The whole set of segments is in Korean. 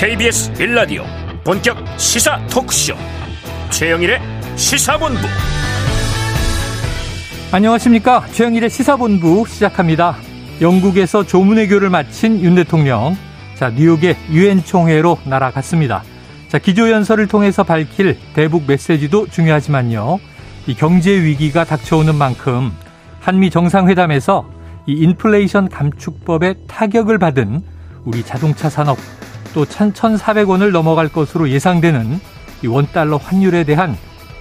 KBS 빌라디오 본격 시사 토크쇼. 최영일의 시사본부. 안녕하십니까? 최영일의 시사본부 시작합니다. 영국에서 조문회교를 마친 윤 대통령. 자 뉴욕의 유엔 총회로 날아갔습니다. 자 기조연설을 통해서 밝힐 대북 메시지도 중요하지만요. 이 경제 위기가 닥쳐오는 만큼 한미 정상회담에서 이 인플레이션 감축법에 타격을 받은 우리 자동차 산업 또 1,400원을 넘어갈 것으로 예상되는 이 원달러 환율에 대한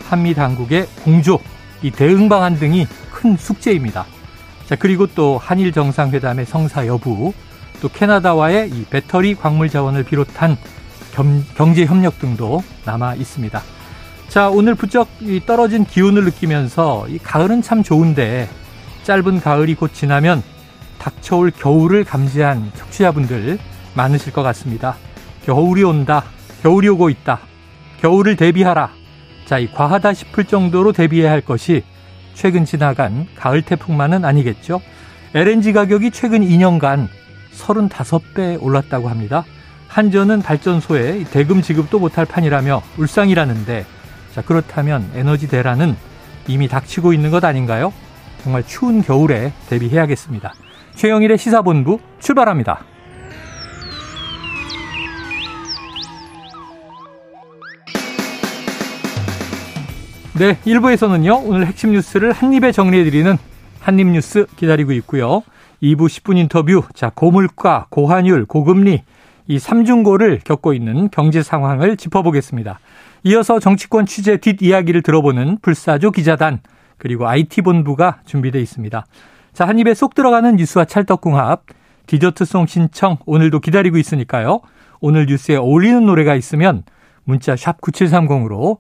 한미 당국의 공조, 이 대응 방안 등이 큰 숙제입니다. 자, 그리고 또 한일 정상회담의 성사 여부, 또 캐나다와의 이 배터리 광물 자원을 비롯한 겸, 경제 협력 등도 남아 있습니다. 자, 오늘 부쩍 떨어진 기온을 느끼면서 이 가을은 참 좋은데 짧은 가을이 곧 지나면 닥쳐올 겨울을 감지한 청취자분들 많으실 것 같습니다. 겨울이 온다. 겨울이 오고 있다. 겨울을 대비하라. 자, 이 과하다 싶을 정도로 대비해야 할 것이 최근 지나간 가을 태풍만은 아니겠죠. LNG 가격이 최근 2년간 35배 올랐다고 합니다. 한전은 발전소에 대금 지급도 못할 판이라며 울상이라는데 자, 그렇다면 에너지 대란은 이미 닥치고 있는 것 아닌가요? 정말 추운 겨울에 대비해야겠습니다. 최영일의 시사본부 출발합니다. 네, 1부에서는요, 오늘 핵심 뉴스를 한입에 정리해드리는 한입뉴스 기다리고 있고요. 2부 10분 인터뷰, 자, 고물가, 고환율, 고금리, 이 3중고를 겪고 있는 경제 상황을 짚어보겠습니다. 이어서 정치권 취재 뒷이야기를 들어보는 불사조 기자단, 그리고 IT본부가 준비되어 있습니다. 자, 한 입에 쏙 들어가는 뉴스와 찰떡궁합, 디저트송 신청 오늘도 기다리고 있으니까요. 오늘 뉴스에 어울리는 노래가 있으면 문자 샵 9730으로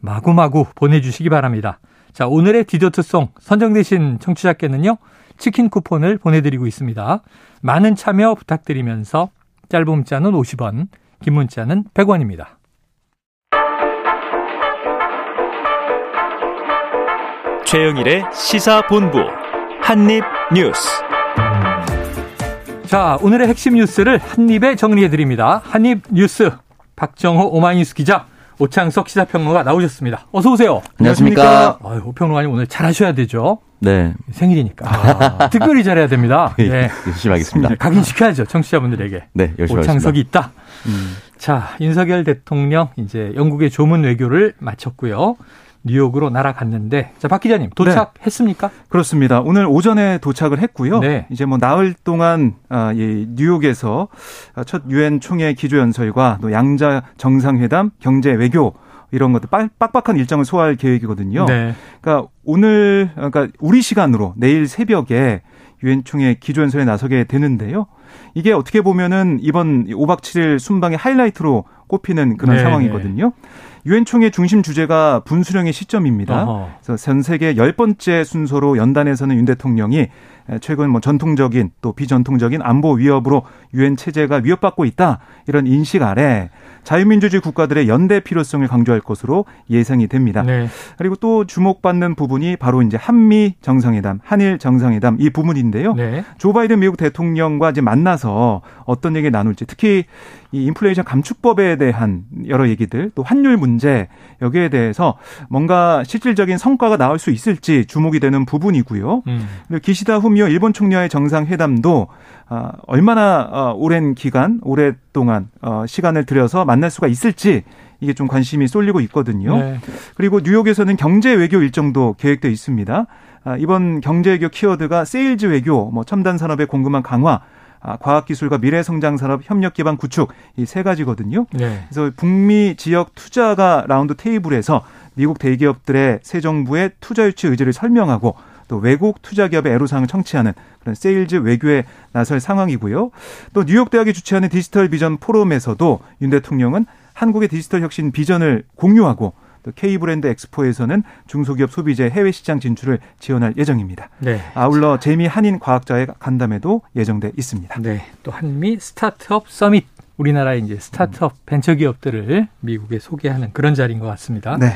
마구마구 보내주시기 바랍니다. 자, 오늘의 디저트송 선정되신 청취자께는요, 치킨 쿠폰을 보내드리고 있습니다. 많은 참여 부탁드리면서 짧은 문자는 50원, 긴 문자는 100원입니다. 최영일의 시사본부 한입뉴스. 자, 오늘의 핵심 뉴스를 한입에 정리해드립니다. 한입뉴스 박정호 오마이뉴스 기자 오창석 시사평론가 나오셨습니다. 어서 오세요. 안녕하십니까. 아유, 오평론가님 오늘 잘하셔야 되죠. 네. 생일이니까. 아, 특별히 잘해야 됩니다. 네. 열심히 하겠습니다. 각인시켜야죠. 청취자분들에게. 네, 열심히 오창석이 하겠습니다. 있다. 음. 자, 윤석열 대통령 이제 영국의 조문 외교를 마쳤고요. 뉴욕으로 날아갔는데 자박 기자님 도착했습니까? 네. 그렇습니다. 오늘 오전에 도착을 했고요. 네. 이제 뭐 나흘 동안 아, 이 뉴욕에서 첫 유엔 총회 기조 연설과 또 양자 정상회담, 경제 외교 이런 것들 빡빡한 일정을 소화할 계획이거든요. 네. 그러니까 오늘 그러니까 우리 시간으로 내일 새벽에 유엔 총회 기조 연설에 나서게 되는데요. 이게 어떻게 보면은 이번 5박 7일 순방의 하이라이트로 꼽히는 그런 네. 상황이거든요. 유엔 총회 중심 주제가 분수령의 시점입니다. 어허. 그래서 전 세계 열 번째 순서로 연단에서는 윤 대통령이 최근 뭐 전통적인 또 비전통적인 안보 위협으로 유엔 체제가 위협받고 있다 이런 인식 아래 자유민주주의 국가들의 연대 필요성을 강조할 것으로 예상이 됩니다. 네. 그리고 또 주목받는 부분이 바로 이제 한미 정상회담, 한일 정상회담 이 부분인데요. 네. 조 바이든 미국 대통령과 이제 만나서 어떤 얘기 나눌지 특히 이 인플레이션 감축법에 대한 여러 얘기들 또 환율 문제 여기에 대해서 뭔가 실질적인 성과가 나올 수 있을지 주목이 되는 부분이고요. 음. 그리고 기시다 후미오 일본 총리와의 정상회담도 아, 얼마나 어, 오랜 기간, 오랫동안 어, 시간을 들여서 만날 수가 있을지 이게 좀 관심이 쏠리고 있거든요. 네. 그리고 뉴욕에서는 경제 외교 일정도 계획돼 있습니다. 아, 이번 경제 외교 키워드가 세일즈 외교, 뭐 첨단 산업의 공급망 강화, 아, 과학기술과 미래성장산업 협력 기반 구축 이 세 가지거든요. 네. 그래서 북미 지역 투자가 라운드 테이블에서 미국 대기업들의 새 정부의 투자 유치 의지를 설명하고 또 외국 투자 기업의 애로사항을 청취하는 그런 세일즈 외교에 나설 상황이고요. 또 뉴욕 대학이 주최하는 디지털 비전 포럼에서도 윤 대통령은 한국의 디지털 혁신 비전을 공유하고 또 K 브랜드 엑스포에서는 중소기업 소비재 해외 시장 진출을 지원할 예정입니다. 네. 아울러 재미 한인 과학자의 간담회도 예정돼 있습니다. 네. 또 한미 스타트업 서밋 우리나라의 이제 스타트업 벤처 기업들을 미국에 소개하는 그런 자리인 것 같습니다. 네.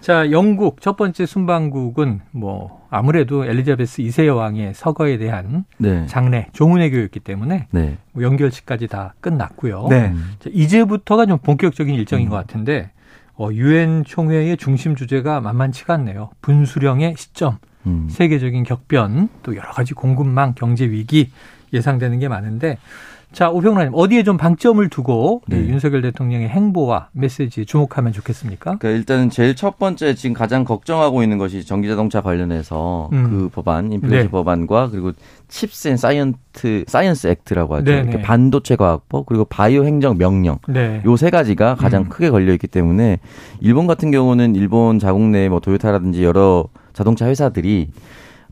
자, 영국 첫 번째 순방국은 뭐 아무래도 엘리자베스 2세 여왕의 서거에 대한 네. 장례, 조문 외교였기 때문에 네. 뭐 영결식까지 다 끝났고요. 네. 자, 이제부터가 좀 본격적인 일정인 것 같은데 어, 유엔 총회의 중심 주제가 만만치가 않네요. 분수령의 시점, 음. 세계적인 격변, 또 여러 가지 공급망, 경제 위기 예상되는 게 많은데 자, 오 평론가님 어디에 좀 방점을 두고 이 네. 윤석열 대통령의 행보와 메시지 주목하면 좋겠습니까? 그러니까 일단은 제일 첫 번째 지금 가장 걱정하고 있는 것이 전기자동차 관련해서 음. 그 법안, 인플레이션 네. 법안과 그리고 CHIPS and Scient Science Act라고 하죠. 네네. 이렇게 반도체 과학법 그리고 바이오 행정 명령 네. 요 세 가지가 가장 음. 크게 걸려 있기 때문에 일본 같은 경우는 일본 자국 내 뭐 도요타라든지 여러 자동차 회사들이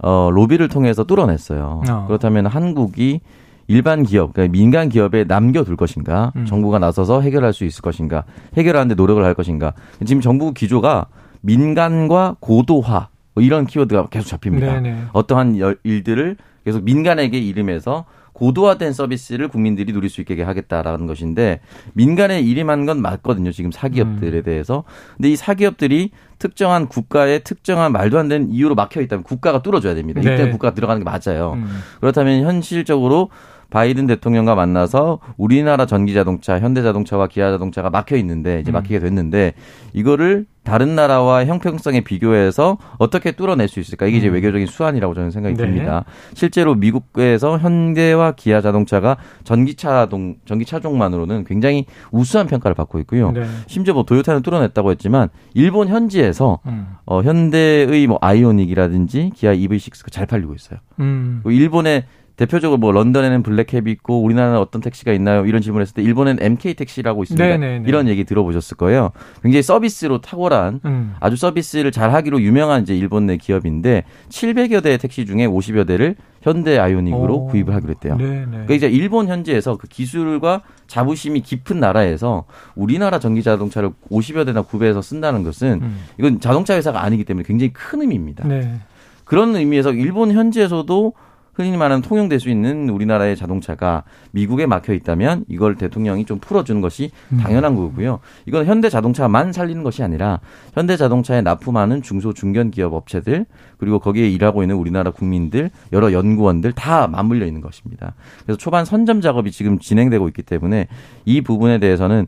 어 로비를 통해서 뚫어냈어요. 어. 그렇다면 한국이 일반 기업, 그러니까 민간 기업에 남겨둘 것인가, 음. 정부가 나서서 해결할 수 있을 것인가, 해결하는데 노력을 할 것인가. 지금 정부 기조가 민간과 고도화 뭐 이런 키워드가 계속 잡힙니다. 네네. 어떠한 열- 일들을 계속 민간에게 이름해서 고도화된 서비스를 국민들이 누릴 수 있게 하겠다라는 것인데 민간에 이름한 건 맞거든요. 지금 사기업들에 음. 대해서. 근데 이 사기업들이 특정한 국가의 특정한 말도 안 되는 이유로 막혀 있다면 국가가 뚫어줘야 됩니다. 네. 이때 국가가 들어가는 게 맞아요. 음. 그렇다면 현실적으로 바이든 대통령과 만나서 우리나라 전기자동차, 현대자동차와 기아자동차가 막혀 있는데 이제 음. 막히게 됐는데 이거를 다른 나라와 형평성에 비교해서 어떻게 뚫어낼 수 있을까? 이게 이제 음. 외교적인 수완이라고 저는 생각이 네. 듭니다. 실제로 미국에서 현대와 기아 자동차가 전기차동 전기차종만으로는 굉장히 우수한 평가를 받고 있고요. 네. 심지어 뭐 도요타는 뚫어냈다고 했지만 일본 현지에서 음. 어, 현대의 뭐 아이오닉이라든지 기아 EV6가 잘 팔리고 있어요. 음. 뭐 일본의 대표적으로 뭐 런던에는 블랙캡이 있고 우리나라는 어떤 택시가 있나요? 이런 질문을 했을 때 일본은 MK 택시라고 있습니다. 네네네. 이런 얘기 들어보셨을 거예요. 굉장히 서비스로 탁월한 음. 아주 서비스를 잘 하기로 유명한 이제 일본 내 기업인데 700여 대의 택시 중에 50여 대를 현대 아이오닉으로 오. 구입을 하기로 했대요. 네네. 그러니까 이제 일본 현지에서 그 기술과 자부심이 깊은 나라에서 우리나라 전기 자동차를 50여 대나 구매해서 쓴다는 것은 음. 이건 자동차 회사가 아니기 때문에 굉장히 큰 의미입니다. 네. 그런 의미에서 일본 현지에서도 흔히 말하는 통용될 수 있는 우리나라의 자동차가 미국에 막혀 있다면 이걸 대통령이 좀 풀어주는 것이 음. 당연한 거고요. 이건 현대 자동차만 살리는 것이 아니라 현대 자동차에 납품하는 중소 중견 기업 업체들 그리고 거기에 일하고 있는 우리나라 국민들 여러 연구원들 다 맞물려 있는 것입니다. 그래서 초반 선점 작업이 지금 진행되고 있기 때문에 이 부분에 대해서는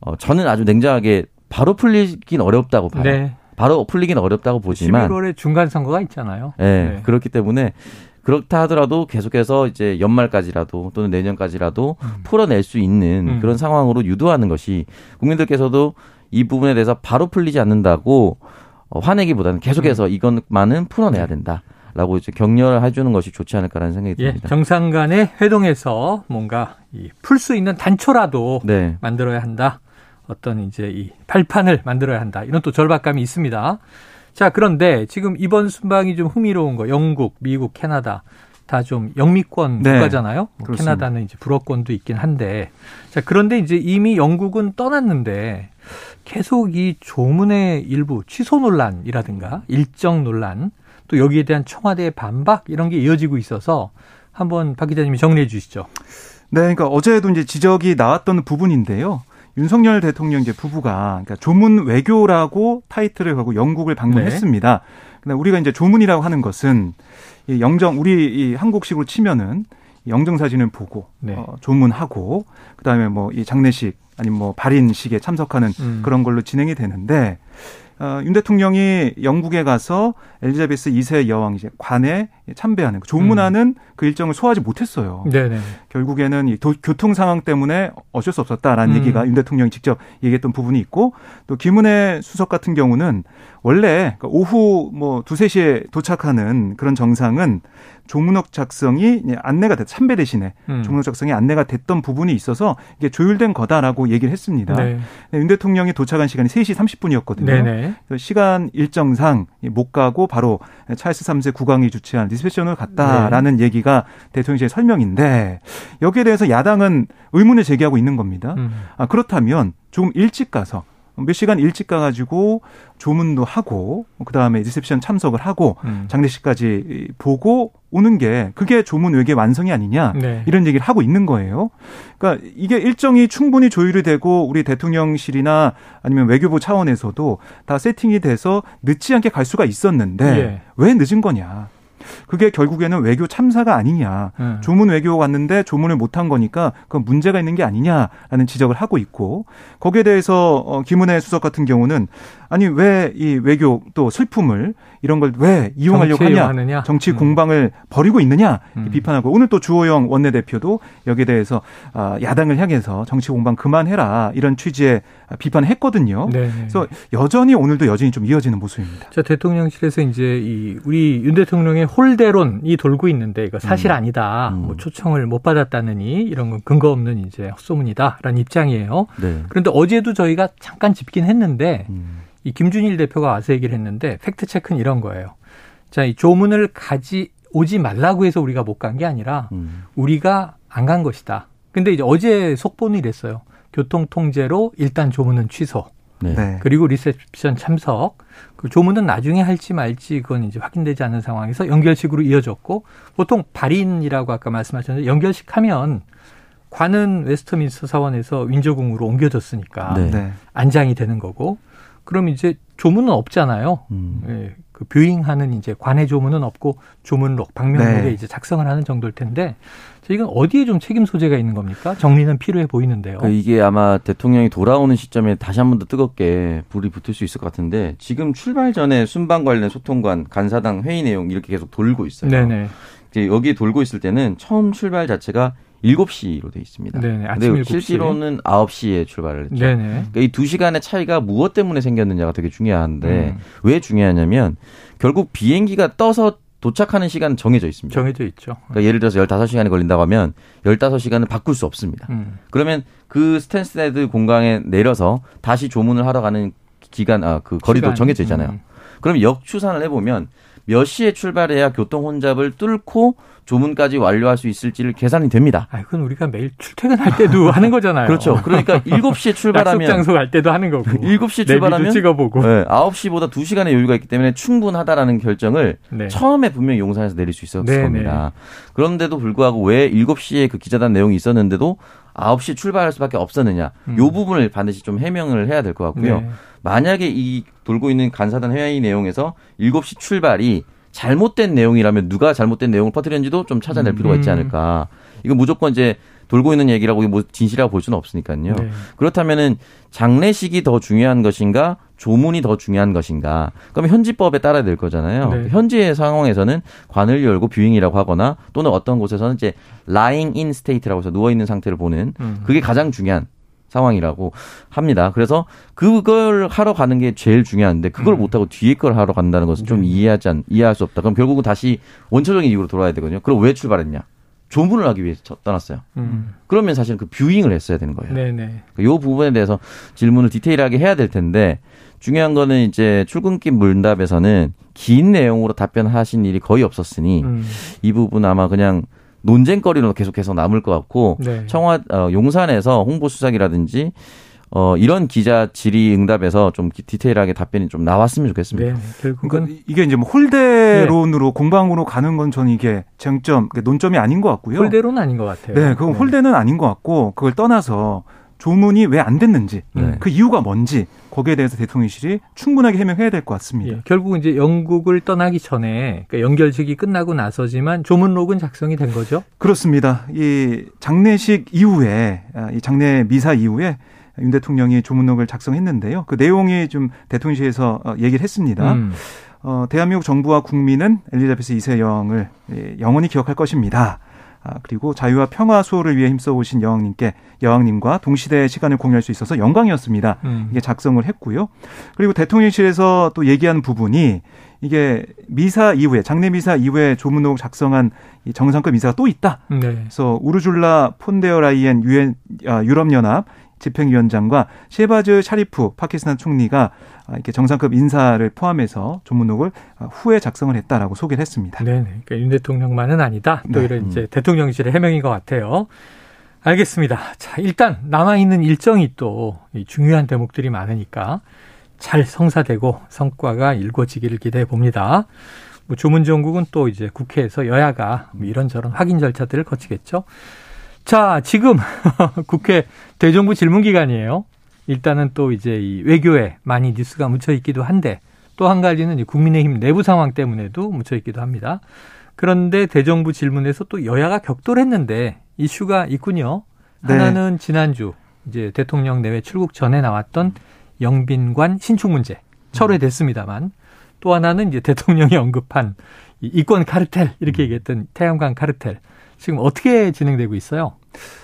어, 저는 아주 냉정하게 바로 풀리긴 어렵다고 봐요. 네. 바로 풀리긴 어렵다고 보지만 11월에 중간 선거가 있잖아요. 예, 네. 그렇기 때문에 그렇다 하더라도 계속해서 이제 연말까지라도 또는 내년까지라도 음. 풀어낼 수 있는 음. 그런 상황으로 유도하는 것이 국민들께서도 이 부분에 대해서 바로 풀리지 않는다고 어, 화내기보다는 음. 계속해서 이것만은 풀어내야 된다 라고 이제 격려를 해주는 것이 좋지 않을까라는 생각이 예, 듭니다. 정상 간의 회동에서 뭔가 풀 수 있는 단초라도 네. 만들어야 한다. 어떤 이제 이 발판을 만들어야 한다. 이런 또 절박감이 있습니다. 자, 그런데 지금 이번 순방이 좀 흥미로운 거, 영국, 미국, 캐나다 다 좀 영미권 네, 국가잖아요. 뭐. 캐나다는 이제 불어권도 있긴 한데, 자 그런데 이제 이미 영국은 떠났는데 계속 이 조문의 일부 취소 논란이라든가 일정 논란, 또 여기에 대한 청와대의 반박 이런 게 이어지고 있어서 한번 박 기자님이 정리해 주시죠. 네, 그러니까 어제도 이제 지적이 나왔던 부분인데요. 윤석열 대통령 이제 부부가 그러니까 조문 외교라고 타이틀을 걸고 영국을 방문했습니다. 근데 우리가 이제 조문이라고 하는 것은 이 영정 우리 이 한국식으로 치면은 이 영정 사진을 보고 네. 어, 조문하고 그다음에 뭐 이 장례식 아니면 뭐 발인식에 참석하는 음. 그런 걸로 진행이 되는데 어, 윤 대통령이 영국에 가서 엘리자베스 2세 여왕 이제 관에 참배하는 그 조문하는 그 일정을 소화하지 못했어요. 네네. 결국에는 이 도- 교통 상황 때문에 어쩔 수 없었다라는 음. 얘기가 윤 대통령이 직접 얘기했던 부분이 있고 또 김은혜 수석 같은 경우는 원래 그 오후 뭐 두세 시에 도착하는 그런 정상은 조문록 작성이 안내가 됐 참배 대신에 음. 조문록 작성이 안내가 됐던 부분이 있어서 이게 조율된 거다라고 얘기를 했습니다. 네. 윤 대통령이 도착한 시간이 3시 30분이었거든요. 네네. 시간 일정상 못 가고 바로 찰스 3세 국왕이 주최한 리셉션을 네. 갔다라는 얘기가 대통령실의 설명인데 여기에 대해서 야당은 의문을 제기하고 있는 겁니다. 음. 아, 그렇다면 조금 일찍 가서 몇 시간 일찍 가가지고 조문도 하고 그다음에 리셉션 참석을 하고 음. 장례식까지 보고 오는 게 그게 조문 외교의 완성이 아니냐 네. 이런 얘기를 하고 있는 거예요. 그러니까 이게 일정이 충분히 조율이 되고 우리 대통령실이나 아니면 외교부 차원에서도 다 세팅이 돼서 늦지 않게 갈 수가 있었는데 예. 왜 늦은 거냐? 그게 결국에는 외교 참사가 아니냐. 음. 조문 외교 왔는데 조문을 못한 거니까 그건 문제가 있는 게 아니냐라는 지적을 하고 있고 거기에 대해서 어, 김은혜 수석 같은 경우는 아니 왜 이 외교 또 슬픔을 이런 걸 왜 이용하려고 하냐 이용하느냐? 정치 음. 공방을 벌이고 있느냐 음. 비판하고 오늘 또 주호영 원내대표도 여기에 대해서 아, 야당을 향해서 정치 공방 그만해라 이런 취지의 비판을 했거든요. 네. 그래서 여전히 오늘도 여전히 좀 이어지는 모습입니다. 자, 대통령실에서 이제 이 우리 윤 대통령의 홀대론이 돌고 있는데 이거 사실 아니다. 음. 뭐 초청을 못 받았다느니 이런 건 근거 없는 이제 헛소문이다라는 입장이에요. 네. 그런데 어제도 저희가 잠깐 짚긴 했는데 음. 이 김준일 대표가 와서 얘기를 했는데 팩트 체크는 이런 거예요. 자, 이 조문을 가지 오지 말라고 해서 우리가 못 간 게 아니라 음. 우리가 안 간 것이다. 근데 이제 어제 속보는 이랬어요. 교통 통제로 일단 조문은 취소. 네. 네. 그리고 리셉션 참석. 그 조문은 나중에 할지 말지 그건 이제 확인되지 않은 상황에서 영결식으로 이어졌고 보통 발인이라고 아까 말씀하셨는데 영결식 하면 관은 웨스트민스터 사원에서 윈저궁으로 옮겨졌으니까 네. 네. 안장이 되는 거고 그럼 이제 조문은 없잖아요. 음. 예, 그 viewing하는 이제 관의 조문은 없고 조문록 방명록에 네. 이제 작성을 하는 정도일 텐데 자, 이건 어디에 좀 책임 소재가 있는 겁니까? 정리는 필요해 보이는데요. 그러니까 이게 아마 대통령이 돌아오는 시점에 다시 한 번 더 뜨겁게 불이 붙을 수 있을 것 같은데 지금 출발 전에 순방 관련 소통관 간사당 회의 내용 이렇게 계속 돌고 있어요. 네네. 이제 여기 돌고 있을 때는 처음 출발 자체가 7시로 돼 있습니다. 네네. 아침 근데 7시. 실제로는 9시에 출발을 했죠. 네네. 그러니까 이두 시간의 차이가 무엇 때문에 생겼느냐가 되게 중요한데 음. 왜 중요하냐면 결국 비행기가 떠서 도착하는 시간은 정해져 있습니다. 정해져 있죠. 그러니까 예를 들어서 15시간이 걸린다고 하면 15시간은 바꿀 수 없습니다. 음. 그러면 그 스탠스테드 공항에 내려서 다시 조문을 하러 가는 기간, 아, 그 거리도 시간. 정해져 있잖아요. 음. 그럼 역추산을 해보면 몇 시에 출발해야 교통 혼잡을 뚫고 조문까지 완료할 수 있을지를 계산이 됩니다. 아, 그건 우리가 매일 출퇴근할 때도 하는 거잖아요. 그렇죠. 그러니까 7시에 약속 출발하면 장소 갈 때도 하는 거고. 7시에 내비도 출발하면 찍어보고. 네, 9시보다 2시간의 여유가 있기 때문에 충분하다라는 결정을 네. 처음에 분명히 용산에서 내릴 수 있었을 네, 겁니다. 그런데도 불구하고 왜 7시에 그 기자단 내용이 있었는데도 9시 출발할 수밖에 없었느냐. 음. 요 부분을 반드시 좀 해명을 해야 될 것 같고요. 네. 만약에 이 돌고 있는 간사단 회의 내용에서 7시 출발이 잘못된 내용이라면 누가 잘못된 내용을 퍼뜨렸는지도 좀 찾아낼 필요가 있지 음. 않을까. 이거 무조건 이제 돌고 있는 얘기라고 뭐 진실이라고 볼 수는 없으니까요. 네. 그렇다면은 장례식이 더 중요한 것인가 조문이 더 중요한 것인가 그러면 현지법에 따라야 될 거잖아요. 네. 현지의 상황에서는 관을 열고 viewing이라고 하거나 또는 어떤 곳에서는 이제 lying in state라고 해서 누워 있는 상태를 보는 음. 그게 가장 중요한 상황이라고 합니다. 그래서 그걸 하러 가는 게 제일 중요한데 그걸 음. 못하고 뒤에 걸 하러 간다는 것은 좀 네. 이해하지 않, 이해할 수 없다. 그럼 결국은 다시 원초적인 이유로 돌아야 되거든요. 그럼 왜 출발했냐? 조문을 하기 위해서 떠났어요. 음. 그러면 사실 그 viewing을 했어야 되는 거예요. 네네. 이 부분에 대해서 질문을 디테일하게 해야 될 텐데 중요한 거는 이제 출근길 문답에서는 긴 내용으로 답변하신 일이 거의 없었으니 음. 이 부분 아마 그냥 논쟁거리로 계속 계속 남을 것 같고 네. 청와 어, 용산에서 홍보 수석이라든지 어, 이런 기자 질의 응답에서 좀 기- 디테일하게 답변이 좀 나왔으면 좋겠습니다. 네. 결국은 그러니까 이게 이제 뭐 홀대론으로 공방으로 가는 건 저는 이게 쟁점, 그러니까 논점이 아닌 것 같고요. 홀대로는 아닌 것 같아요. 네, 그건 홀대는 아닌 것 같고 그걸 떠나서 조문이 왜 안 됐는지 네. 그 이유가 뭔지 거기에 대해서 대통령실이 충분하게 해명해야 될 것 같습니다. 예, 결국 이제 영국을 떠나기 전에 그러니까 연결식이 끝나고 나서지만 조문록은 작성이 된 거죠. 그렇습니다. 이 장례식 이후에 아, 이 장례 미사 이후에 윤 대통령이 조문록을 작성했는데요. 그 내용이 좀 대통령실에서 어, 얘기를 했습니다. 음. 어, 대한민국 정부와 국민은 엘리자베스 2세 여왕을 예, 영원히 기억할 것입니다. 아, 그리고 자유와 평화 수호를 위해 힘써 오신 여왕님께 여왕님과 동시대의 시간을 공유할 수 있어서 영광이었습니다. 음. 이게 작성을 했고요. 그리고 대통령실에서 또 얘기한 부분이 이게 미사 이후에 장례 미사 이후에 조문록 작성한 이 정상급 미사가 또 있다. 네. 그래서 우르줄라 폰데어 라이엔 유엔 아, 유럽 연합 집행위원장과 셰바즈 샤리프 파키스탄 총리가 아, 이렇게 정상급 인사를 포함해서 조문록을 아, 후에 작성을 했다라고 소개를 했습니다. 네네. 그러니까 윤 대통령만은 아니다. 또 네. 이런 이제 대통령실의 해명인 것 같아요. 알겠습니다. 자, 일단 남아 있는 일정이 또 중요한 대목들이 많으니까 잘 성사되고 성과가 일궈지기를 기대해 봅니다. 뭐 조문 정국은 또 이제 국회에서 여야가 뭐 이런저런 확인 절차들을 거치겠죠. 자, 지금 국회 대정부 질문 기간이에요. 일단은 또 이제 이 외교에 많이 뉴스가 묻혀 있기도 한데 또 한 가지는 국민의힘 내부 상황 때문에도 묻혀 있기도 합니다. 그런데 대정부 질문에서 또 여야가 격돌했는데 이슈가 있군요. 네. 하나는 지난주 이제 대통령 내외 출국 전에 나왔던 영빈관 신축 문제 철회됐습니다만 또 하나는 이제 대통령이 언급한 이권 카르텔 이렇게 음. 얘기했던 태양광 카르텔 지금 어떻게 진행되고 있어요?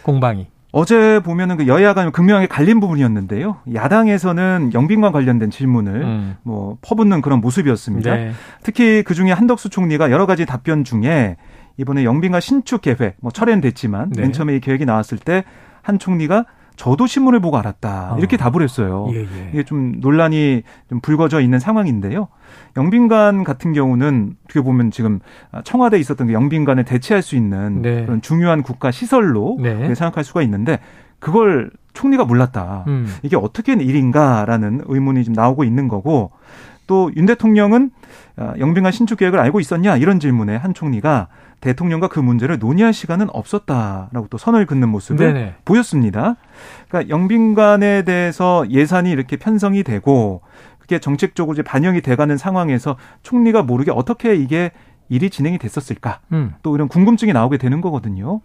공방이. 어제 보면은 그 여야가 극명하게 갈린 부분이었는데요. 야당에서는 영빈관 관련된 질문을 음. 뭐 퍼붓는 그런 모습이었습니다. 네. 특히 그 중에 한덕수 총리가 여러 가지 답변 중에 이번에 영빈관 신축 계획 뭐 철회는 됐지만 네. 맨 처음에 이 계획이 나왔을 때 한 총리가 저도 신문을 보고 알았다. 이렇게 어. 답을 했어요. 예, 예. 이게 좀 논란이 좀 불거져 있는 상황인데요. 영빈관 같은 경우는 어떻게 보면 지금 청와대에 있었던 그 영빈관을 대체할 수 있는 네. 그런 중요한 국가 시설로 네. 생각할 수가 있는데 그걸 총리가 몰랐다. 음. 이게 어떻게 일인가라는 의문이 좀 나오고 있는 거고 또 윤 대통령은 어, 영빈관 신축 계획을 알고 있었냐 이런 질문에 한 총리가 대통령과 그 문제를 논의할 시간은 없었다라고 또 선을 긋는 모습을 네네. 보였습니다. 그러니까 영빈관에 대해서 예산이 이렇게 편성이 되고 그게 정책적으로 이제 반영이 돼가는 상황에서 총리가 모르게 어떻게 이게 일이 진행이 됐었을까? 음. 또 이런 궁금증이 나오게 되는 거거든요.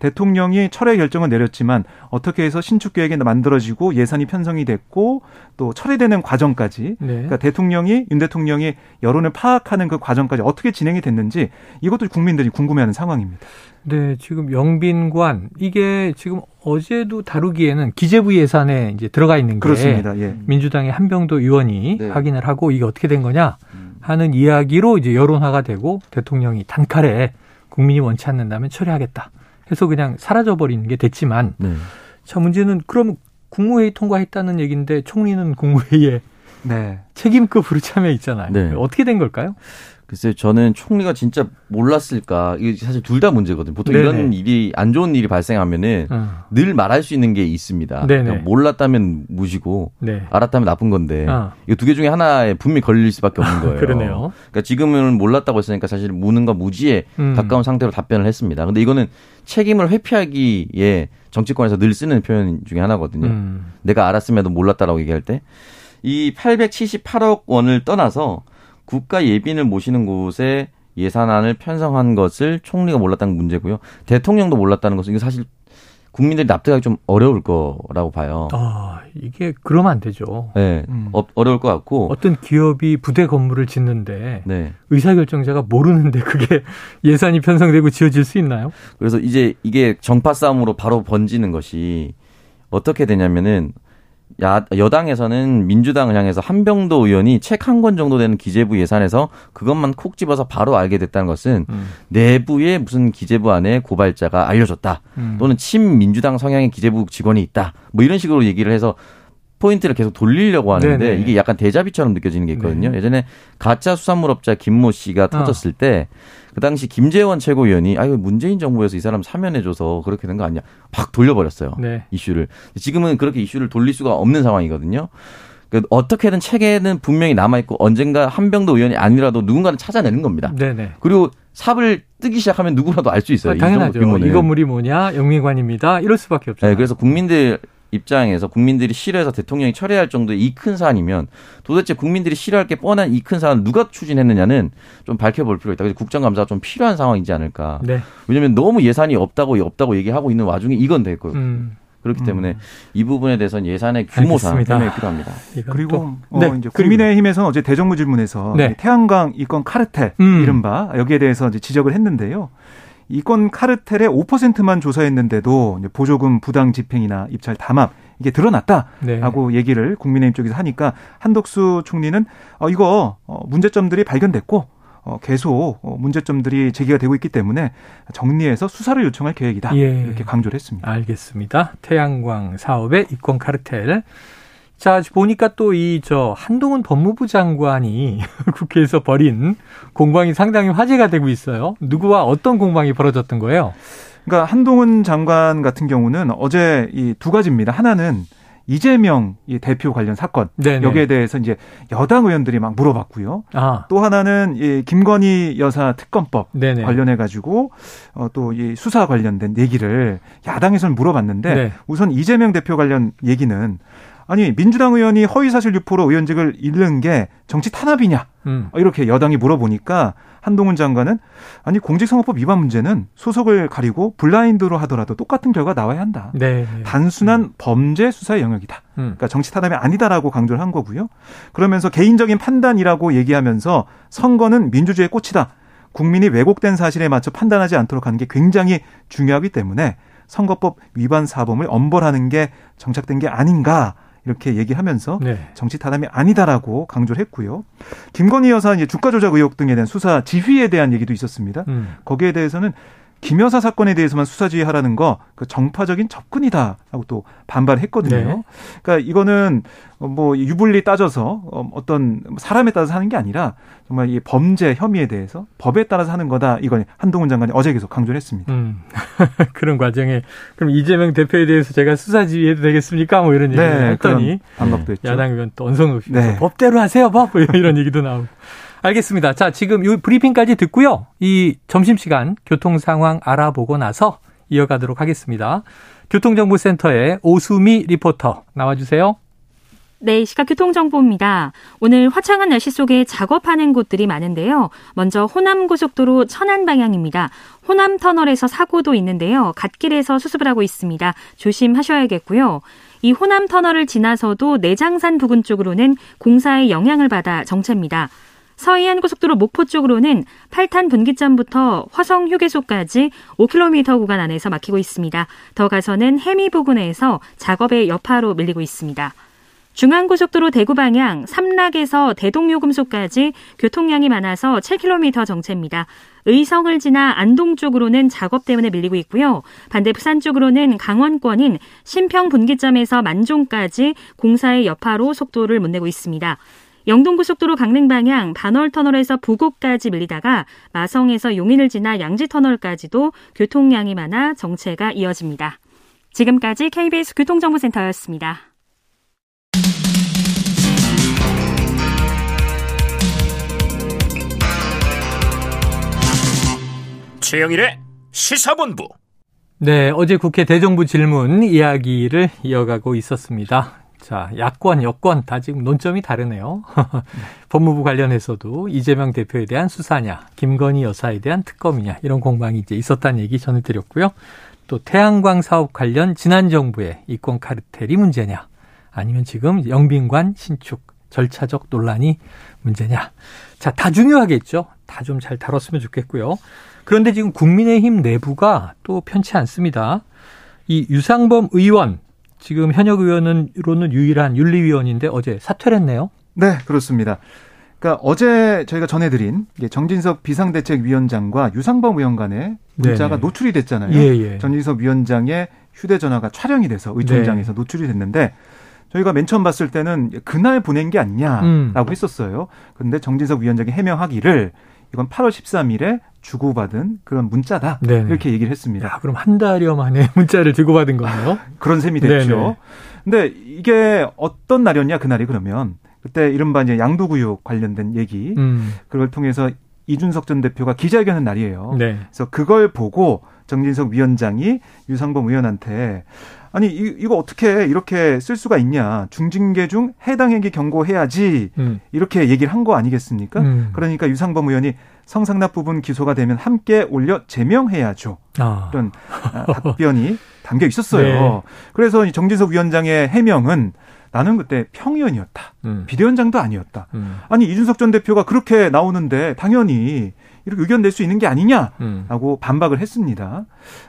대통령이 철회 결정을 내렸지만 어떻게 해서 신축 계획이 만들어지고 예산이 편성이 됐고 또 철회되는 과정까지 네. 그러니까 대통령이 윤 대통령이 여론을 파악하는 그 과정까지 어떻게 진행이 됐는지 이것도 국민들이 궁금해하는 상황입니다. 네, 지금 영빈관 이게 지금 어제도 다루기에는 기재부 예산에 이제 들어가 있는 게 그렇습니다. 예. 민주당의 한병도 의원이 네. 확인을 하고 이게 어떻게 된 거냐 하는 이야기로 이제 여론화가 되고 대통령이 단칼에 국민이 원치 않는다면 처리하겠다 해서 그냥 사라져버리는 게 됐지만 네. 자 문제는 그럼 국무회의 통과했다는 얘기인데 총리는 국무회의에 네. 책임급으로 참여 있잖아요. 네. 어떻게 된 걸까요? 글쎄요, 저는 총리가 진짜 몰랐을까. 이게 사실 둘 다 문제거든요. 보통 네네. 이런 일이, 안 좋은 일이 발생하면은 어. 늘 말할 수 있는 게 있습니다. 그러니까 몰랐다면 무시고, 네. 알았다면 나쁜 건데, 어. 이거 두 개 중에 하나에 분명히 걸릴 수밖에 없는 거예요. 그러네요. 그러니까 지금은 몰랐다고 했으니까 사실 무능과 무지에 음. 가까운 상태로 답변을 했습니다. 근데 이거는 책임을 회피하기에 정치권에서 늘 쓰는 표현 중에 하나거든요. 음. 내가 알았음에도 몰랐다라고 얘기할 때. 이 878억 원을 떠나서 국가 예빈을 모시는 곳에 예산안을 편성한 것을 총리가 몰랐다는 문제고요. 대통령도 몰랐다는 것은 이거 사실 국민들이 납득하기 좀 어려울 거라고 봐요. 아, 이게 그러면 안 되죠. 네. 음. 어, 어려울 것 같고. 어떤 기업이 부대 건물을 짓는데 네. 의사결정자가 모르는데 그게 예산이 편성되고 지어질 수 있나요? 그래서 이제 이게 정파 싸움으로 바로 번지는 것이 어떻게 되냐면은 야, 여당에서는 민주당을 향해서 한병도 의원이 책 한 권 정도 되는 기재부 예산에서 그것만 콕 집어서 바로 알게 됐다는 것은 음. 내부에 무슨 기재부 안에 고발자가 알려줬다. 음. 또는 친민주당 성향의 기재부 직원이 있다. 뭐 이런 식으로 얘기를 해서 포인트를 계속 돌리려고 하는데 네네. 이게 약간 대자비처럼 느껴지는 게 있거든요. 네. 예전에 가짜 수산물업자 김모 씨가 어. 터졌을 때 그 당시 김재원 최고위원이 아유 문재인 정부에서 이 사람 사면해줘서 그렇게 된 거 아니야? 막 돌려버렸어요. 네. 이슈를. 지금은 그렇게 이슈를 돌릴 수가 없는 상황이거든요. 그 어떻게든 책에는 분명히 남아 있고 언젠가 한병도 의원이 아니라도 누군가를 찾아내는 겁니다. 네네. 그리고 삽을 뜨기 시작하면 누구라도 알 수 있어요. 아, 당연하죠. 이 건물이 뭐냐, 영민관입니다. 이럴 수밖에 없죠. 네, 그래서 국민들 입장에서 국민들이 싫어해서 대통령이 철회할 정도의 이 큰 사안이면 도대체 국민들이 싫어할 게 뻔한 이 큰 사안을 누가 추진했느냐는 좀 밝혀볼 필요가 있다. 그래서 국정감사가 좀 필요한 상황이지 않을까. 네. 왜냐하면 너무 예산이 없다고 없다고 얘기하고 있는 와중에 이건 됐고 음. 그렇기 때문에 음. 이 부분에 대해서는 예산의 규모상 설명이 필요합니다. 그리고 어, 네. 이제 국민의힘에서는 어제 대정부 질문에서 네. 태양광 이권 카르텔 음. 이른바 여기에 대해서 이제 지적을 했는데요. 이건 카르텔의 5%만 조사했는데도 보조금 부당 집행이나 입찰 담합 이게 드러났다라고 네. 얘기를 국민의힘 쪽에서 하니까 한덕수 총리는 어 이거 어 문제점들이 발견됐고 어 계속 어 문제점들이 제기가 되고 있기 때문에 정리해서 수사를 요청할 계획이다 예. 이렇게 강조를 했습니다. 알겠습니다. 태양광 사업의 이권 카르텔 자, 보니까 또 이 저 한동훈 법무부 장관이 국회에서 벌인 공방이 상당히 화제가 되고 있어요. 누구와 어떤 공방이 벌어졌던 거예요? 그러니까 한동훈 장관 같은 경우는 어제 이 두 가지입니다. 하나는 이재명 대표 관련 사건 네네. 여기에 대해서 이제 여당 의원들이 막 물어봤고요. 아. 또 하나는 이 김건희 여사 특검법 네네. 관련해 가지고 어 또이 수사 관련된 얘기를 야당에서는 물어봤는데 네. 우선 이재명 대표 관련 얘기는 아니 민주당 의원이 허위사실 유포로 의원직을 잃는 게 정치 탄압이냐 음. 이렇게 여당이 물어보니까 한동훈 장관은 아니 공직선거법 위반 문제는 소속을 가리고 블라인드로 하더라도 똑같은 결과 나와야 한다. 네, 네. 단순한 음. 범죄 수사의 영역이다. 음. 그러니까 정치 탄압이 아니다라고 강조를 한 거고요. 그러면서 개인적인 판단이라고 얘기하면서 선거는 민주주의의 꽃이다. 국민이 왜곡된 사실에 맞춰 판단하지 않도록 하는 게 굉장히 중요하기 때문에 선거법 위반 사범을 엄벌하는 게 정착된 게 아닌가 이렇게 얘기하면서 네. 정치 타담이 아니다라고 강조를 했고요. 김건희 여사 이제 주가 조작 의혹 등에 대한 수사 지휘에 대한 얘기도 있었습니다. 음. 거기에 대해서는 김 여사 사건에 대해서만 수사 지휘하라는 거 그 정파적인 접근이다라고 또 반발했거든요. 네. 그러니까 이거는 뭐 유불리 따져서 어, 어떤 사람에 따라서 하는 게 아니라 정말 이 범죄 혐의에 대해서 법에 따라서 하는 거다. 이건 한동훈 장관이 어제 계속 강조를 했습니다. 음. 그런 과정에 그럼 이재명 대표에 대해서 제가 수사 지휘해도 되겠습니까? 뭐 이런 얘기를 네, 했더니 반박도 했죠. 야당 의원 또 언성 높이 네. 법대로 하세요, 법 이런 얘기도 나오고. 알겠습니다. 자, 지금 이 브리핑까지 듣고요. 이 점심시간 교통 상황 알아보고 나서 이어가도록 하겠습니다. 교통정보센터의 오수미 리포터 나와주세요. 네, 시각 교통정보입니다. 오늘 화창한 날씨 속에 작업하는 곳들이 많은데요. 먼저 호남고속도로 천안 방향입니다. 호남터널에서 사고도 있는데요. 갓길에서 수습을 하고 있습니다. 조심하셔야겠고요. 이 호남터널을 지나서도 내장산 부근 쪽으로는 공사의 영향을 받아 정체입니다. 서해안 고속도로 목포 쪽으로는 8탄 분기점부터 화성 휴게소까지 5km 구간 안에서 막히고 있습니다. 더 가서는 해미 부근에서 작업의 여파로 밀리고 있습니다. 중앙고속도로 대구 방향 삼락에서 대동요금소까지 교통량이 많아서 7km 정체입니다. 의성을 지나 안동 쪽으로는 작업 때문에 밀리고 있고요. 반대 부산 쪽으로는 강원권인 신평 분기점에서 만종까지 공사의 여파로 속도를 못 내고 있습니다. 영동고속도로 강릉 방향 반월 터널에서 부곡까지 밀리다가 마성에서 용인을 지나 양지 터널까지도 교통량이 많아 정체가 이어집니다. 지금까지 KBS 교통정보센터였습니다. 최영일의 시사본부. 네, 어제 국회 대정부 질문 이야기를 이어가고 있었습니다. 자, 야권, 여권 다 지금 논점이 다르네요. 법무부 관련해서도 이재명 대표에 대한 수사냐, 김건희 여사에 대한 특검이냐 이런 공방이 이제 있었다는 얘기 전해드렸고요. 또 태양광 사업 관련 지난 정부의 이권 카르텔이 문제냐, 아니면 지금 영빈관 신축 절차적 논란이 문제냐. 자, 다 중요하겠죠. 다 좀 잘 다뤘으면 좋겠고요. 그런데 지금 국민의힘 내부가 또 편치 않습니다. 이 유상범 의원 지금 현역 의원으로는 유일한 윤리위원인데 어제 사퇴를 했네요. 네, 그렇습니다. 그러니까 어제 저희가 전해드린 정진석 비상대책위원장과 유상범 의원 간의 문자가 네네. 노출이 됐잖아요. 예, 예. 정진석 위원장의 휴대전화가 촬영이 돼서 의총장에서 네. 노출이 됐는데 저희가 맨 처음 봤을 때는 그날 보낸 게 아니냐라고 음. 했었어요. 그런데 정진석 위원장이 해명하기를 이건 8월 13일에 주고받은 그런 문자다. 네네. 이렇게 얘기를 했습니다. 야, 그럼 한 달여 만에 문자를 주고받은 거네요? 그런 셈이 됐죠. 네네. 근데 이게 어떤 날이었냐, 그날이 그러면. 그때 이른바 이제 양도구역 관련된 얘기. 음. 그걸 통해서 이준석 전 대표가 기자회견한 날이에요. 네. 그래서 그걸 보고 정진석 위원장이 유상범 의원한테 아니 이, 이거 어떻게 이렇게 쓸 수가 있냐 중징계 중 해당 행위 경고해야지 음. 이렇게 얘기를 한 거 아니겠습니까? 음. 그러니까 유상범 의원이 성상납 부분 기소가 되면 함께 올려 제명해야죠. 아. 이런 아, 답변이 담겨 있었어요. 네. 그래서 이 정진석 위원장의 해명은 나는 그때 평의원이었다. 음. 비대위원장도 아니었다. 음. 아니 이준석 전 대표가 그렇게 나오는데 당연히 이렇게 의견 낼 수 있는 게 아니냐라고 음. 반박을 했습니다.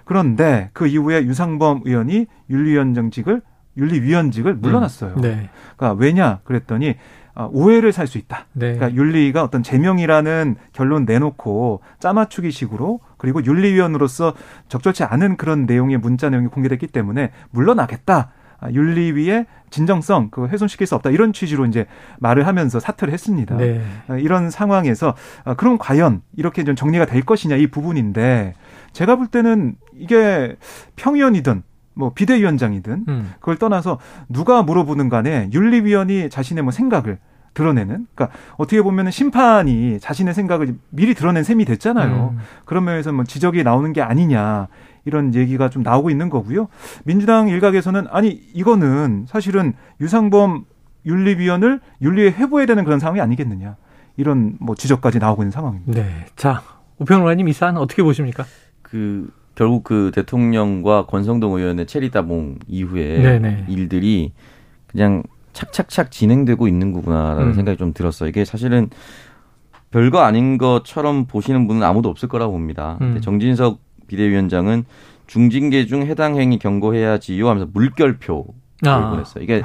그런데 그 이후에 유상범 의원이 윤리위원장직을 윤리위원직을 음. 물러났어요. 음. 네. 그러니까 왜냐 그랬더니 아, 오해를 살 수 있다. 네. 그러니까 윤리가 어떤 제명이라는 결론 내놓고 짜맞추기 식으로 그리고 윤리위원으로서 적절치 않은 그런 내용의 문자 내용이 공개됐기 때문에 물러나겠다. 아, 윤리위의 진정성 그 훼손시킬 수 없다 이런 취지로 이제 말을 하면서 사퇴를 했습니다. 네. 아, 이런 상황에서 아, 그럼 과연 이렇게 좀 정리가 될 것이냐 이 부분인데 제가 볼 때는 이게 평의원이든 뭐 비대위원장이든 음. 그걸 떠나서 누가 물어보는 간에 윤리위원이 자신의 뭐 생각을 드러내는 그러니까 어떻게 보면은 심판이 자신의 생각을 미리 드러낸 셈이 됐잖아요. 음. 그런 면에서 뭐 지적이 나오는 게 아니냐 이런 얘기가 좀 나오고 있는 거고요. 민주당 일각에서는 아니 이거는 사실은 유상범 윤리위원을 윤리에 회부해야 되는 그런 상황이 아니겠느냐 이런 뭐 지적까지 나오고 있는 상황입니다. 네, 자 우평론가님 이 사안 어떻게 보십니까? 그 결국 그 대통령과 권성동 의원의 체리 따봉 이후에 네네. 일들이 그냥 착착착 진행되고 있는 거구나라는 음. 생각이 좀 들었어요. 이게 사실은 별거 아닌 것처럼 보시는 분은 아무도 없을 거라고 봅니다. 음. 정진석 비대위원장은 중징계 중 해당 행위 경고해야지요 하면서 물결표를 아. 보냈어요. 이게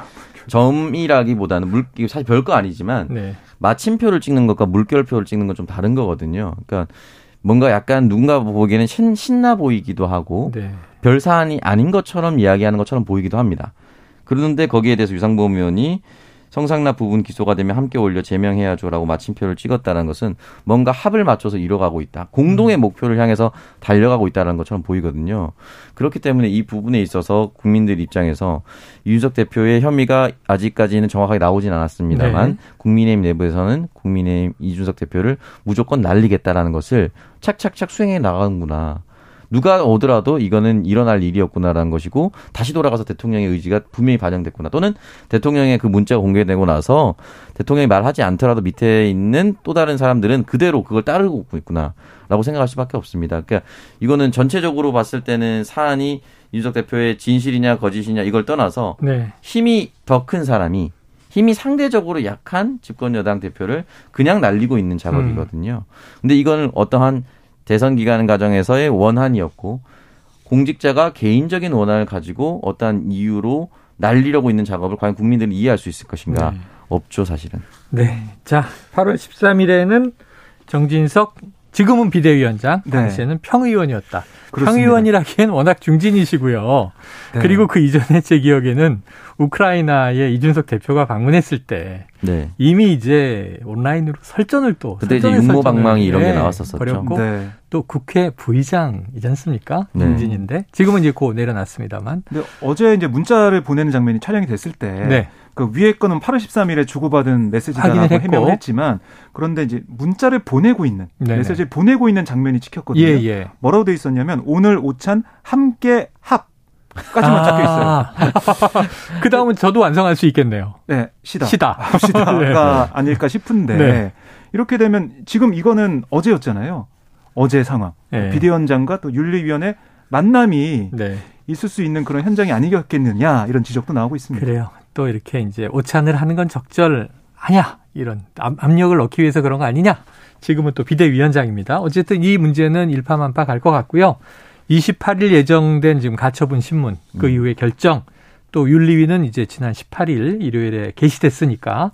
점이라기보다는 물 사실 별거 아니지만 네. 마침표를 찍는 것과 물결표를 찍는 건 좀 다른 거거든요. 그러니까 뭔가 약간 누군가 보기에는 신, 신나 보이기도 하고 네. 별 사안이 아닌 것처럼 이야기하는 것처럼 보이기도 합니다. 그런데 거기에 대해서 유상범 의원이 성상납 부분 기소가 되면 함께 올려 제명해야죠라고 마침표를 찍었다는 것은 뭔가 합을 맞춰서 이뤄가고 있다. 공동의 음. 목표를 향해서 달려가고 있다는 것처럼 보이거든요. 그렇기 때문에 이 부분에 있어서 국민들 입장에서 이준석 대표의 혐의가 아직까지는 정확하게 나오진 않았습니다만 네. 국민의힘 내부에서는 국민의힘 이준석 대표를 무조건 날리겠다라는 것을 착착착 수행해 나가는구나. 누가 오더라도 이거는 일어날 일이었구나라는 것이고 다시 돌아가서 대통령의 의지가 분명히 반영됐구나 또는 대통령의 그 문자가 공개되고 나서 대통령이 말하지 않더라도 밑에 있는 또 다른 사람들은 그대로 그걸 따르고 있구나라고 생각할 수밖에 없습니다. 그러니까 이거는 전체적으로 봤을 때는 사안이 윤석 대표의 진실이냐 거짓이냐 이걸 떠나서 네. 힘이 더 큰 사람이 힘이 상대적으로 약한 집권 여당 대표를 그냥 날리고 있는 작업이거든요. 음. 근데 이거는 어떠한 대선 기간 과정에서의 원한이었고 공직자가 개인적인 원한을 가지고 어떠한 이유로 날리려고 있는 작업을 과연 국민들이 이해할 수 있을 것인가? 네. 없죠, 사실은. 네. 자, 8월 13일에는 정진석 지금은 비대위원장, 네. 당시에는 평의원이었다. 그렇습니다. 평의원이라기엔 워낙 중진이시고요. 네. 그리고 그 이전에 제 기억에는 우크라이나에 이준석 대표가 방문했을 때 네. 이미 이제 온라인으로 설전을 또 그때 이제 육모방망이 이런 게 나왔었었죠. 버렸고 네. 또 국회 부의장이지 않습니까? 중진인데 네. 지금은 이제 고 내려놨습니다만. 근데 어제 이제 문자를 보내는 장면이 촬영이 됐을 때. 네. 그 위에 거는 8월 13일에 주고받은 메시지다라고 해명을 했지만 그런데 이제 문자를 보내고 있는 네네. 메시지를 보내고 있는 장면이 찍혔거든요. 예, 예. 뭐라고 돼 있었냐면 오늘 오찬 함께 합 까지만 아. 적혀 있어요. 그 다음은 저도 완성할 수 있겠네요. 네, 시다. 시다. 시다가 네. 아닐까 싶은데 네. 이렇게 되면 지금 이거는 어제였잖아요. 어제 상황. 네. 비대위원장과 또 윤리위원회 만남이 네. 있을 수 있는 그런 현장이 아니겠느냐 이런 지적도 나오고 있습니다. 그래요. 또 이렇게 이제 오찬을 하는 건 적절하냐 이런 압력을 넣기 위해서 그런 거 아니냐. 지금은 또 비대위원장입니다. 어쨌든 이 문제는 일파만파 갈 것 같고요. 28일 예정된 지금 가처분 신문 그 음. 이후에 결정 또 윤리위는 이제 지난 18일 일요일에 게시됐으니까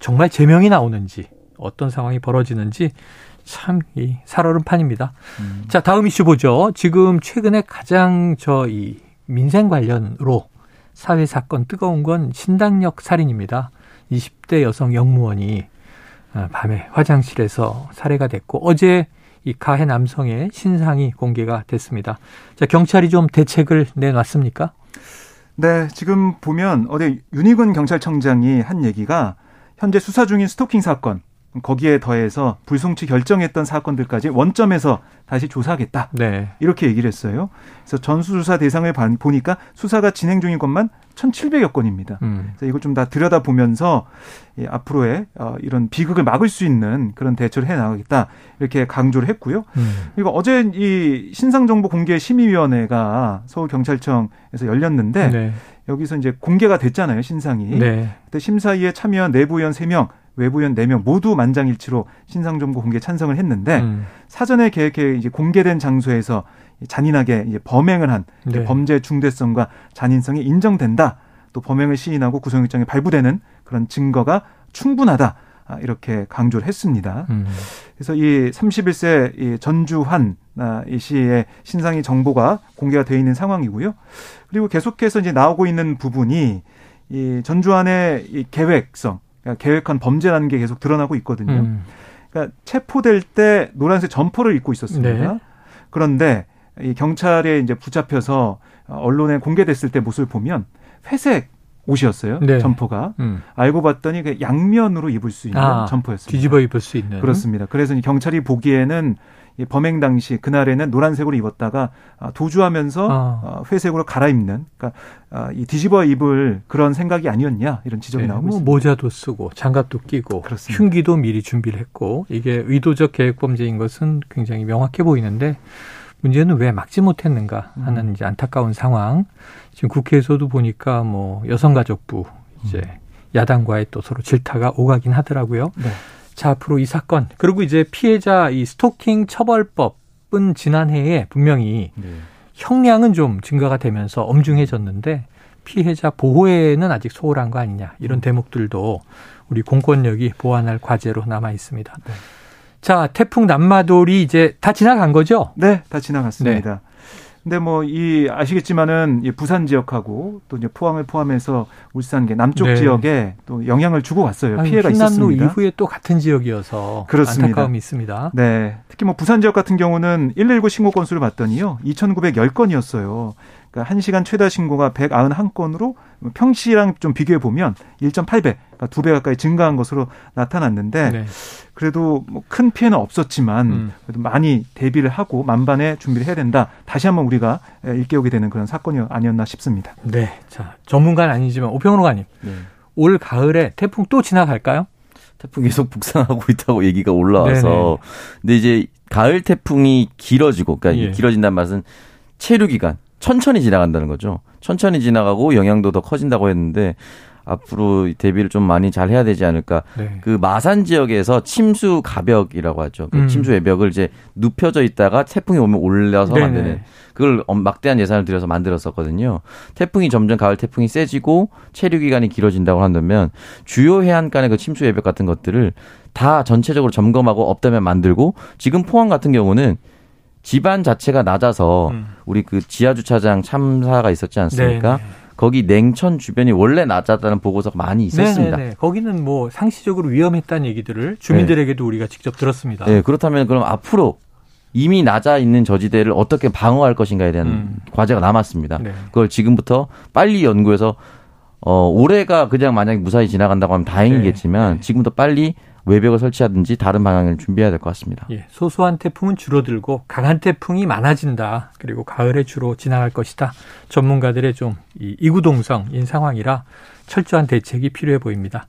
정말 제명이 나오는지 어떤 상황이 벌어지는지 참 이 살얼음 판입니다. 음. 자 다음 이슈 보죠. 지금 최근에 가장 저 이 민생 관련으로 사회 사건 뜨거운 건 신당역 살인입니다. 20대 여성 영무원이 어, 밤에 화장실에서 살해가 됐고 어제 이 가해 남성의 신상이 공개가 됐습니다. 자, 경찰이 좀 대책을 내놨습니까? 네, 지금 보면 어제 윤희근 경찰청장이 한 얘기가 현재 수사 중인 스토킹 사건 거기에 더해서 불송치 결정했던 사건들까지 원점에서 다시 조사하겠다. 네. 이렇게 얘기를 했어요. 그래서 전수조사 대상을 보니까 수사가 진행 중인 것만 1,700여 건입니다. 음. 그래서 이걸 좀 다 들여다보면서 앞으로의 어, 이런 비극을 막을 수 있는 그런 대처를 해 나가겠다. 이렇게 강조를 했고요. 음. 그리고 어제 이 신상정보 공개 심의위원회가 서울경찰청에서 열렸는데 네. 여기서 이제 공개가 됐잖아요, 신상이. 네. 그때 심사위에 참여한 내부위원 3명 외부위원 4명 모두 만장일치로 신상정보 공개 찬성을 했는데 음. 사전에 계획해 이제 공개된 장소에서 잔인하게 이제 범행을 한 네. 범죄 중대성과 잔인성이 인정된다. 또 범행을 시인하고 구속영장이 발부되는 그런 증거가 충분하다. 아, 이렇게 강조를 했습니다. 음. 그래서 이 31세 이 전주환 아, 이 씨의 신상이 정보가 공개가 되어 있는 상황이고요. 그리고 계속해서 이제 나오고 있는 부분이 이 전주환의 이 계획성, 계획한 범죄라는 게 계속 드러나고 있거든요. 음. 그러니까 체포될 때 노란색 점퍼를 입고 있었습니다. 네. 그런데 이 경찰에 이제 붙잡혀서 언론에 공개됐을 때 모습을 보면 회색 옷이었어요. 네. 점퍼가. 음. 알고 봤더니 그 양면으로 입을 수 있는 아, 점퍼였습니다. 뒤집어 입을 수 있는. 그렇습니다. 그래서 경찰이 보기에는 이 범행 당시 그날에는 노란색으로 입었다가 아, 도주하면서 아. 어, 회색으로 갈아입는 그러니까 아, 이 뒤집어 입을 그런 생각이 아니었냐 이런 지적이 네, 나오고 뭐 있습니다. 모자도 쓰고 장갑도 끼고 그렇습니다. 흉기도 미리 준비를 했고 이게 의도적 계획 범죄인 것은 굉장히 명확해 보이는데 문제는 왜 막지 못했는가 하는 음. 이제 안타까운 상황. 지금 국회에서도 보니까 뭐 여성가족부 이제 음. 야당과의 또 서로 질타가 오가긴 하더라고요. 네. 자 앞으로 이 사건 그리고 이제 피해자 이 스토킹 처벌법은 지난해에 분명히 네. 형량은 좀 증가가 되면서 엄중해졌는데 피해자 보호에는 아직 소홀한 거 아니냐 이런 대목들도 우리 공권력이 보완할 과제로 남아 있습니다. 네. 자 태풍 남마돌이 이제 다 지나간 거죠? 네, 다 지나갔습니다. 근데 뭐 이 아시겠지만은 이 부산 지역하고 또 이제 포항을 포함해서 울산계 남쪽 네. 지역에 또 영향을 주고 갔어요. 아유, 피해가 있었습니다. 이후에 또 같은 지역이어서 그렇습니다. 안타까움이 있습니다. 네. 특히 뭐 부산 지역 같은 경우는 119 신고 건수를 봤더니요. 2,910건이었어요. 그러니까 1시간 최다 신고가 191건으로 평시랑 좀 비교해 보면 1.8배, 그러니까 2배 가까이 증가한 것으로 나타났는데 네. 그래도 뭐 큰 피해는 없었지만 음. 그래도 많이 대비를 하고 만반의 준비를 해야 된다. 다시 한번 우리가 일깨우게 되는 그런 사건이 아니었나 싶습니다. 네. 자 전문가는 아니지만 오평로가님 네. 올 가을에 태풍 또 지나갈까요? 태풍 계속 북상하고 있다고 얘기가 올라와서 네네. 근데 이제 가을 태풍이 길어지고 그러니까 예. 길어진다는 말은 체류 기간 천천히 지나간다는 거죠. 천천히 지나가고 영향도 더 커진다고 했는데 앞으로 대비를 좀 많이 잘 해야 되지 않을까. 네. 그 마산 지역에서 침수 가벽이라고 하죠. 그 음. 침수 외벽을 이제 눕혀져 있다가 태풍이 오면 올려서 네네. 만드는 그걸 엄- 막대한 예산을 들여서 만들었었거든요. 태풍이 점점 가을 태풍이 세지고 체류 기간이 길어진다고 한다면 주요 해안간의 그 침수 외벽 같은 것들을 다 전체적으로 점검하고 없다면 만들고 지금 포항 같은 경우는 지반 자체가 낮아서 음. 우리 그 지하 주차장 참사가 있었지 않습니까? 네네. 거기 냉천 주변이 원래 낮았다는 보고서가 많이 있었습니다. 네네네. 거기는 뭐 상시적으로 위험했다는 얘기들을 주민들에게도 우리가 직접 들었습니다. 네, 그렇다면 그럼 앞으로 이미 낮아 있는 저지대를 어떻게 방어할 것인가에 대한 음. 과제가 남았습니다. 네. 그걸 지금부터 빨리 연구해서 어 올해가 그냥 만약에 무사히 지나간다고 하면 다행이겠지만 네. 지금부터 빨리 외벽을 설치하든지 다른 방향을 준비해야 될 것 같습니다. 예, 소소한 태풍은 줄어들고 강한 태풍이 많아진다. 그리고 가을에 주로 지나갈 것이다. 전문가들의 좀이 이구동성인 상황이라 철저한 대책이 필요해 보입니다.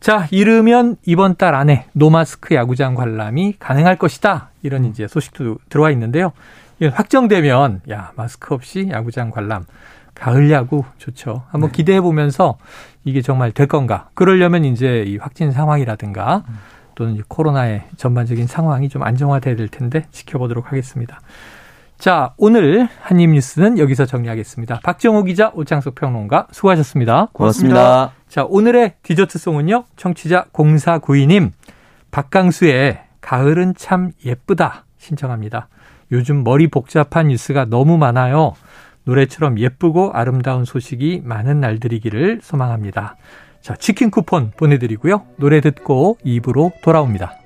자, 이르면 이번 달 안에 노마스크 야구장 관람이 가능할 것이다. 이런 이제 소식도 들어와 있는데요. 확정되면 야 마스크 없이 야구장 관람 가을 야구 좋죠. 한번 기대해 보면서 이게 정말 될 건가? 그러려면 이제 이 확진 상황이라든가 또는 코로나의 전반적인 상황이 좀 안정화돼야 될 텐데 지켜보도록 하겠습니다. 자, 오늘 한입 뉴스는 여기서 정리하겠습니다. 박정호 기자, 오창석 평론가 수고하셨습니다. 고맙습니다. 자, 오늘의 디저트송은요. 청취자 0492님 박강수의 가을은 참 예쁘다 신청합니다. 요즘 머리 복잡한 뉴스가 너무 많아요. 노래처럼 예쁘고 아름다운 소식이 많은 날들이기를 소망합니다. 자, 치킨 쿠폰 보내드리고요. 노래 듣고 입으로 돌아옵니다.